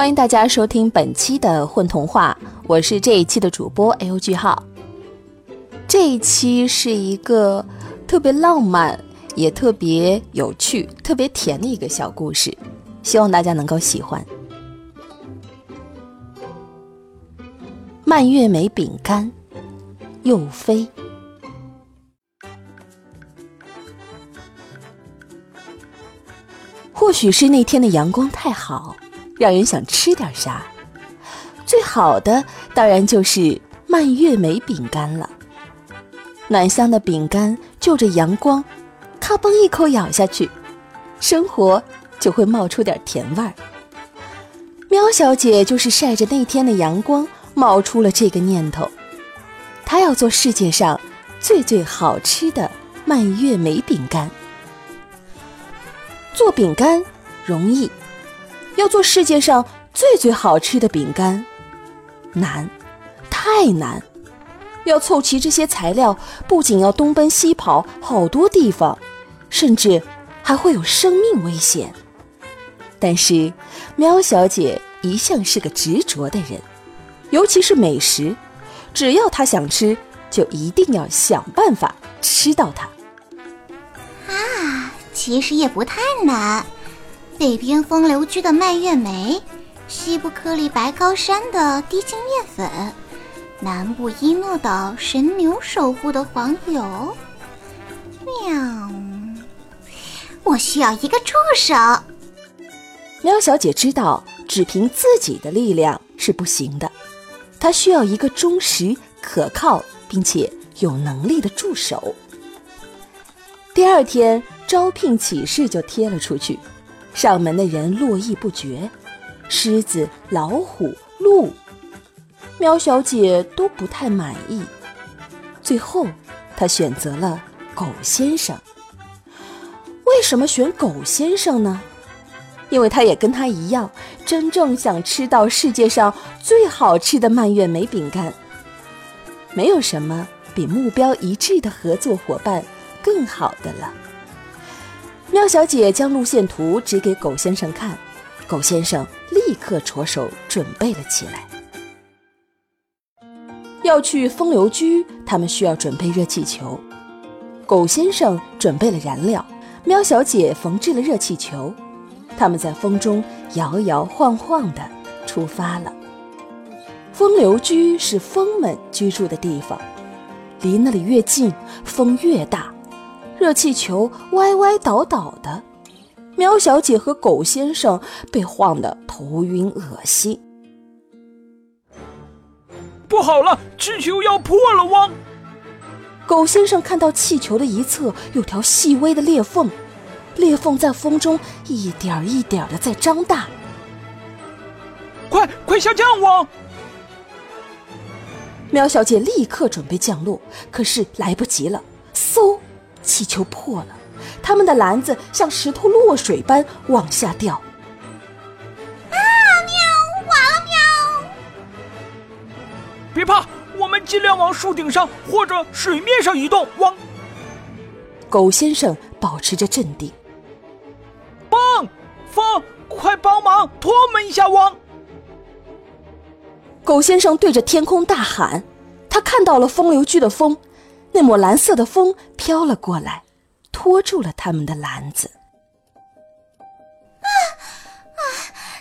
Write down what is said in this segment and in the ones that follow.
欢迎大家收听本期的混童话，我是这一期的主播 L 句号。这一期是一个特别浪漫、也特别有趣、特别甜的一个小故事，希望大家能够喜欢。蔓越莓饼干，又飞。或许是那天的阳光太好，让人想吃点啥。最好的当然就是蔓越莓饼干了。暖香的饼干就着阳光，咔嘣一口咬下去，生活就会冒出点甜味儿。喵小姐就是晒着那天的阳光，冒出了这个念头。她要做世界上最最好吃的蔓越莓饼干。做饼干容易，要做世界上最最好吃的饼干难，太难。要凑齐这些材料，不仅要东奔西跑好多地方，甚至还会有生命危险。但是，喵小姐一向是个执着的人，尤其是美食，只要她想吃，就一定要想办法吃到它。啊其实也不太难，北边风流居的蔓越莓，西部颗粒白高山的低筋面粉，南部伊诺岛神牛守护的黄油。喵！我需要一个助手。喵小姐知道，只凭自己的力量是不行的，她需要一个忠实、可靠并且有能力的助手。第二天。招聘启事就贴了出去，上门的人络绎不绝，狮子、老虎、鹿，喵小姐都不太满意。最后，她选择了狗先生。为什么选狗先生呢？因为他也跟他一样，真正想吃到世界上最好吃的蔓越莓饼干。没有什么比目标一致的合作伙伴更好的了。喵小姐将路线图指给狗先生看，狗先生立刻着手准备了起来。要去风流居，他们需要准备热气球。狗先生准备了燃料，喵小姐缝制了热气球。他们在风中摇摇晃晃地出发了。风流居是风们居住的地方，离那里越近，风越大。热气球歪歪倒倒的，喵小姐和狗先生被晃得头晕恶心。不好了，气球要破了！汪！狗先生看到气球的一侧有条细微的裂缝，裂缝在风中一点一点的在张大。快快下降，汪！喵小姐立刻准备降落，可是来不及了，嗖！气球破了，他们的篮子像石头落水般往下掉。啊！喵！完了！喵！别怕，我们尽量往树顶上或者水面上移动。汪！狗先生保持着镇定。风，风，快帮忙拖我们一下！汪！狗先生对着天空大喊，他看到了风流居的风。那抹蓝色的风飘了过来，托住了他们的篮子。啊啊！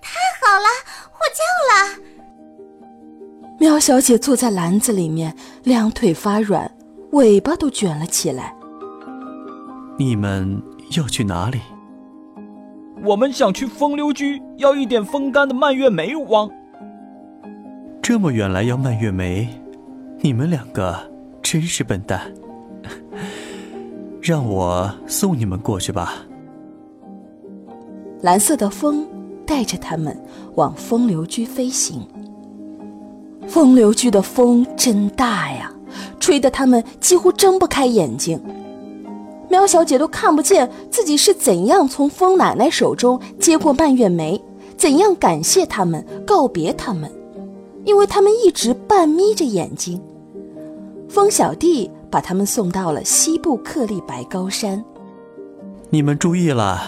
太好了，获救了！喵小姐坐在篮子里面，两腿发软，尾巴都卷了起来。你们要去哪里？我们想去风流居，要一点风干的蔓越莓。王，这么远来要蔓越莓，你们两个。真是笨蛋！让我送你们过去吧。蓝色的风带着他们往风流居飞行。风流居的风真大呀，吹得他们几乎睁不开眼睛。喵小姐都看不见自己是怎样从风奶奶手中接过蔓越莓，怎样感谢他们、告别他们，因为他们一直半眯着眼睛。风小弟把他们送到了西部克利白高山。你们注意了，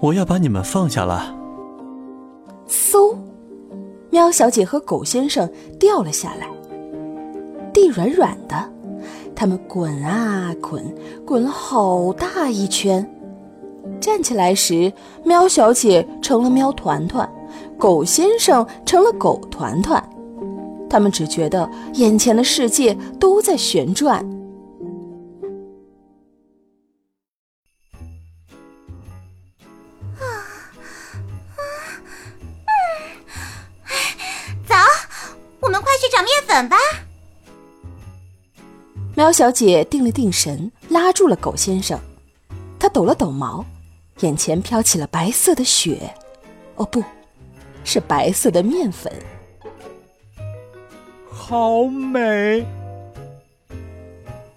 我要把你们放下了。嗖，喵小姐和狗先生掉了下来。地软软的，他们滚啊滚，滚了好大一圈。站起来时，喵小姐成了喵团团，狗先生成了狗团团。他们只觉得眼前的世界都在旋转。啊走，我们快去找面粉吧。喵小姐定了定神，拉住了狗先生。她抖了抖毛，眼前飘起了白色的雪。哦，不是白色的面粉。好美！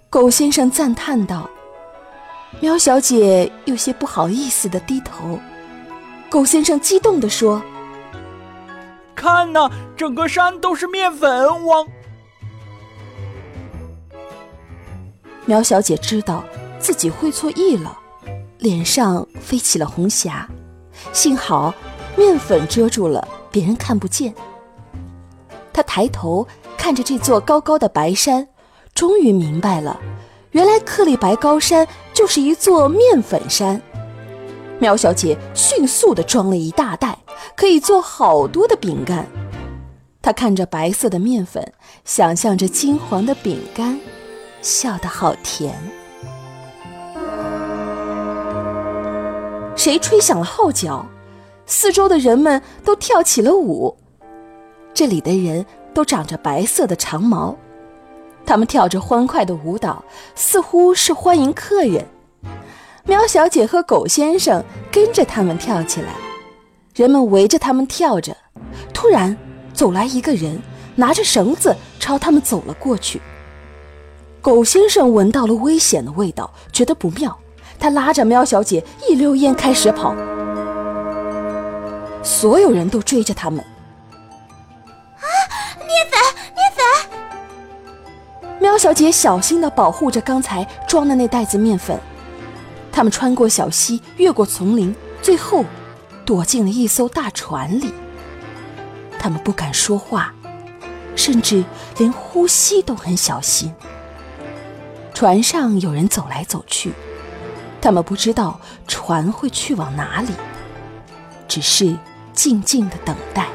狗先生赞叹道。喵小姐有些不好意思的低头。狗先生激动的说：“看呐，整个山都是面粉汪！”苗小姐知道自己会错意了，脸上飞起了红霞。幸好面粉遮住了，别人看不见。她抬头看着这座高高的白山，终于明白了，原来克利白高山就是一座面粉山。苗小姐迅速地装了一大袋，可以做好多的饼干。她看着白色的面粉，想象着金黄的饼干。笑得好甜。谁吹响了号角？四周的人们都跳起了舞。这里的人都长着白色的长毛，他们跳着欢快的舞蹈，似乎是欢迎客人。喵小姐和狗先生跟着他们跳起来，人们围着他们跳着。突然，走来一个人，拿着绳子朝他们走了过去。狗先生闻到了危险的味道，觉得不妙，他拉着喵小姐一溜烟开始跑。所有人都追着他们。啊！面粉，面粉！喵小姐小心地保护着刚才装的那袋子面粉。他们穿过小溪，越过丛林，最后躲进了一艘大船里。他们不敢说话，甚至连呼吸都很小心。船上有人走来走去，他们不知道船会去往哪里，只是静静的等待。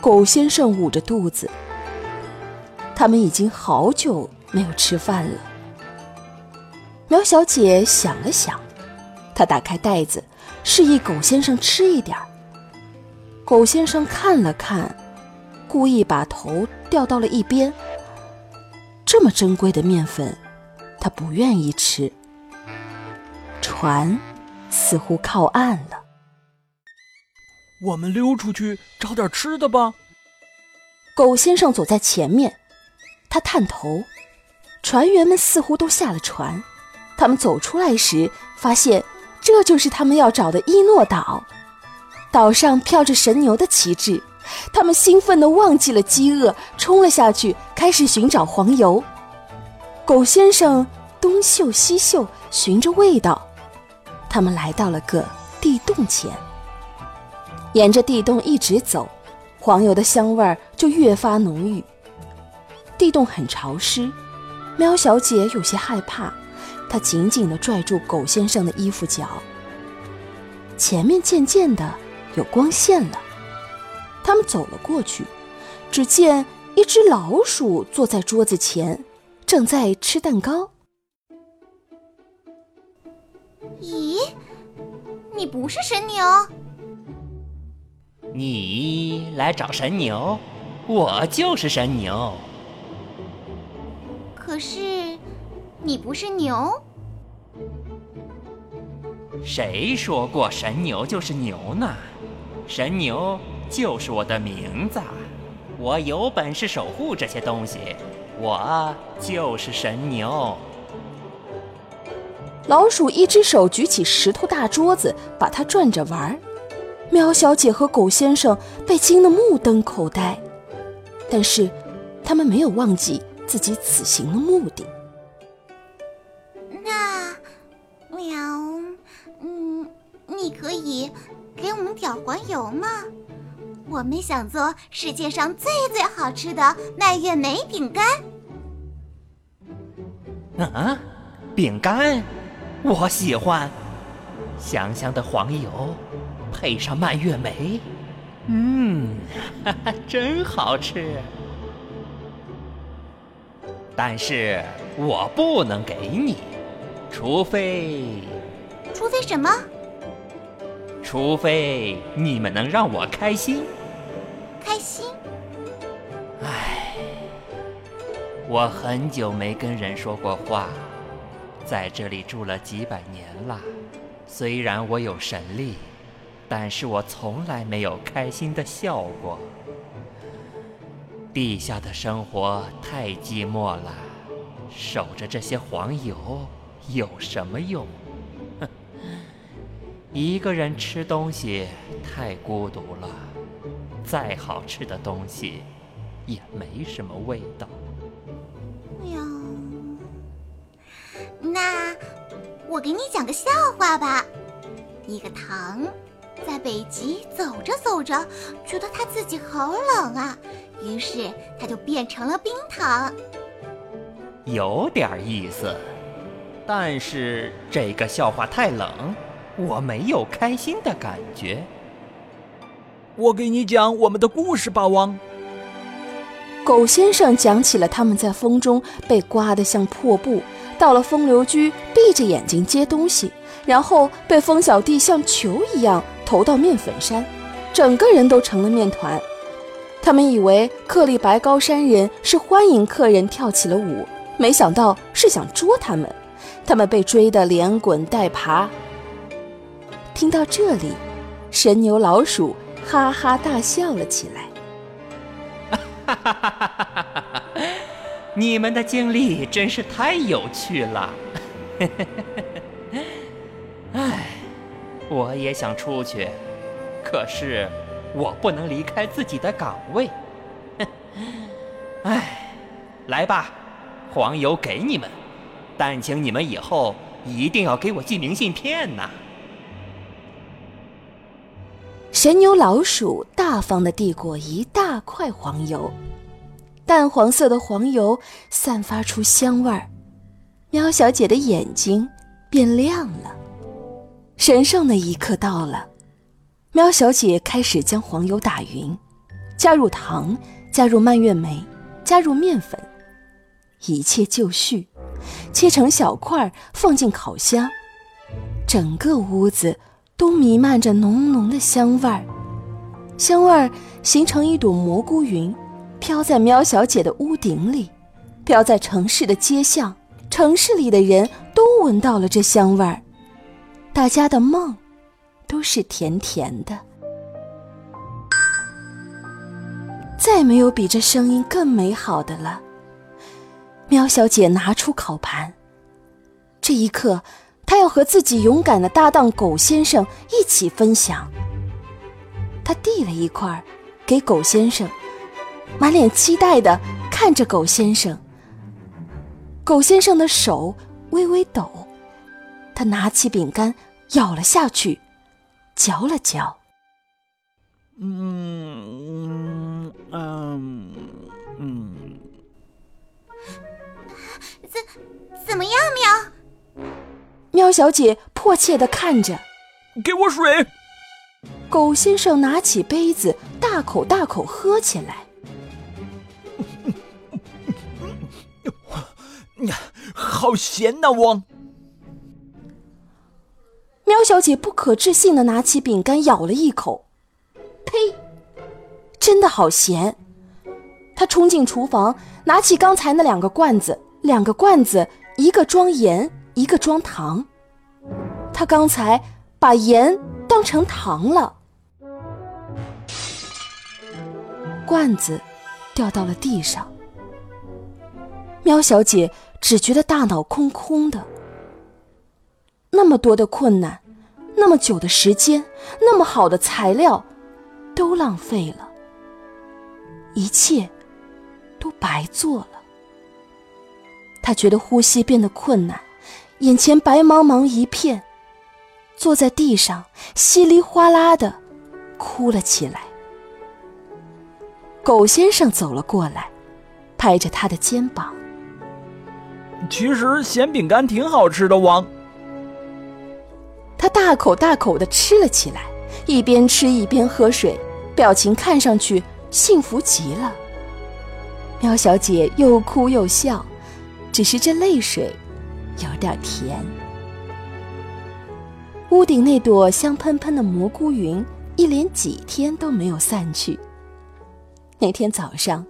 狗先生捂着肚子，他们已经好久没有吃饭了。苗小姐想了想，她打开袋子，示意狗先生吃一点儿。狗先生看了看。故意把头掉到了一边。这么珍贵的面粉，他不愿意吃。船似乎靠岸了，我们溜出去找点吃的吧。狗先生走在前面，他探头，船员们似乎都下了船。他们走出来时，发现这就是他们要找的伊诺岛，岛上飘着神牛的旗帜。他们兴奋地忘记了饥饿，冲了下去，开始寻找黄油。狗先生东嗅西嗅，寻着味道。他们来到了个地洞前，沿着地洞一直走，黄油的香味儿就越发浓郁。地洞很潮湿，喵小姐有些害怕，她紧紧地拽住狗先生的衣服角。前面渐渐的有光线了。他们走了过去，只见一只老鼠坐在桌子前，正在吃蛋糕。咦，你不是神牛？你来找神牛，我就是神牛。可是，你不是牛？谁说过神牛就是牛呢？神牛。就是我的名字，我有本事守护这些东西，我就是神牛。老鼠一只手举起石头大桌子，把它转着玩儿。喵小姐和狗先生被惊得目瞪口呆，但是他们没有忘记自己此行的目的。那，喵，嗯，你可以。给我们点黄油吗？我们想做世界上最最好吃的蔓越莓饼干。啊，饼干，我喜欢。香香的黄油，配上蔓越莓，嗯，哈哈，真好吃。但是我不能给你，除非……除非什么？除非你们能让我开心。开心？唉，我很久没跟人说过话，在这里住了几百年了。虽然我有神力，但是我从来没有开心的笑过。地下的生活太寂寞了，守着这些黄油有什么用？哼，一个人吃东西太孤独了，再好吃的东西也没什么味道。呀，那。我给你讲个笑话吧。一个糖在北极走着走着，觉得他自己好冷啊，于是他就变成了冰糖。有点意思，但是这个笑话太冷，我没有开心的感觉。我给你讲我们的故事吧，汪。狗先生讲起了他们在风中被刮得像破布。到了风流居，闭着眼睛接东西，然后被风小弟像球一样投到面粉山，整个人都成了面团。他们以为克利白高山人是欢迎客人跳起了舞，没想到是想捉他们。他们被追得连滚带爬。听到这里，神牛老鼠哈哈大笑了起来。哈哈哈哈哈！你们的经历真是太有趣了，我也想出去，可是我不能离开自己的岗位。唉，来吧，黄油给你们，但请你们以后一定要给我寄明信片呐。神牛老鼠大方的递过一大块黄油。淡黄色的黄油散发出香味儿，喵小姐的眼睛变亮了。神圣的一刻到了，喵小姐开始将黄油打匀，加入糖，加入蔓越莓，加入面粉，一切就绪，切成小块放进烤箱。整个屋子都弥漫着浓浓的香味儿，香味儿形成一朵蘑菇云。飘在喵小姐的屋顶里，飘在城市的街巷，城市里的人都闻到了这香味儿，大家的梦都是甜甜的。再没有比这声音更美好的了。喵小姐拿出烤盘，这一刻，她要和自己勇敢的搭档狗先生一起分享。她递了一块给狗先生。满脸期待的看着狗先生。狗先生的手微微抖，他拿起饼干咬了下去，嚼了嚼。嗯嗯嗯怎怎么样，喵？喵小姐迫切的看着。给我水。狗先生拿起杯子，大口大口喝起来。呀，好咸呐，汪！喵小姐不可置信的拿起饼干咬了一口，呸！真的好咸！她冲进厨房，拿起刚才那两个罐子，两个罐子，一个装盐，一个装糖。她刚才把盐当成糖了，罐子掉到了地上。喵小姐。只觉得大脑空空的，那么多的困难，那么久的时间，那么好的材料，都浪费了，一切都白做了。他觉得呼吸变得困难，眼前白茫茫一片，坐在地上，稀里哗啦的哭了起来。狗先生走了过来，拍着他的肩膀。其实咸饼干挺好吃的，王。他大口大口的吃了起来，一边吃一边喝水，表情看上去幸福极了。喵小姐又哭又笑，只是这泪水有点甜。屋顶那朵香喷喷的蘑菇云，一连几天都没有散去。那天早上，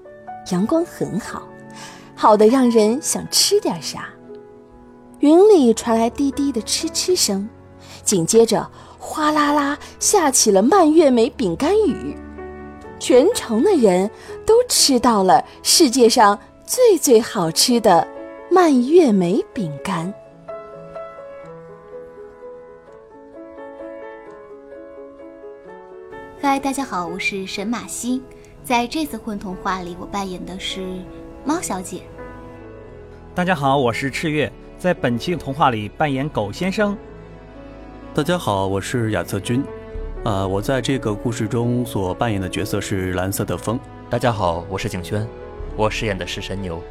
阳光很好。好的，让人想吃点啥。云里传来滴滴的嗤嗤声，紧接着哗啦啦下起了蔓越莓饼干雨，全城的人都吃到了世界上最最好吃的蔓越莓饼干。嗨，大家好，我是沈马西，在这次混童话里，我扮演的是。猫小姐，大家好，我是赤月，在本期童话里扮演狗先生。大家好，我是亚瑟君，啊，我在这个故事中所扮演的角色是蓝色的风。大家好，我是景轩，我饰演的是神牛。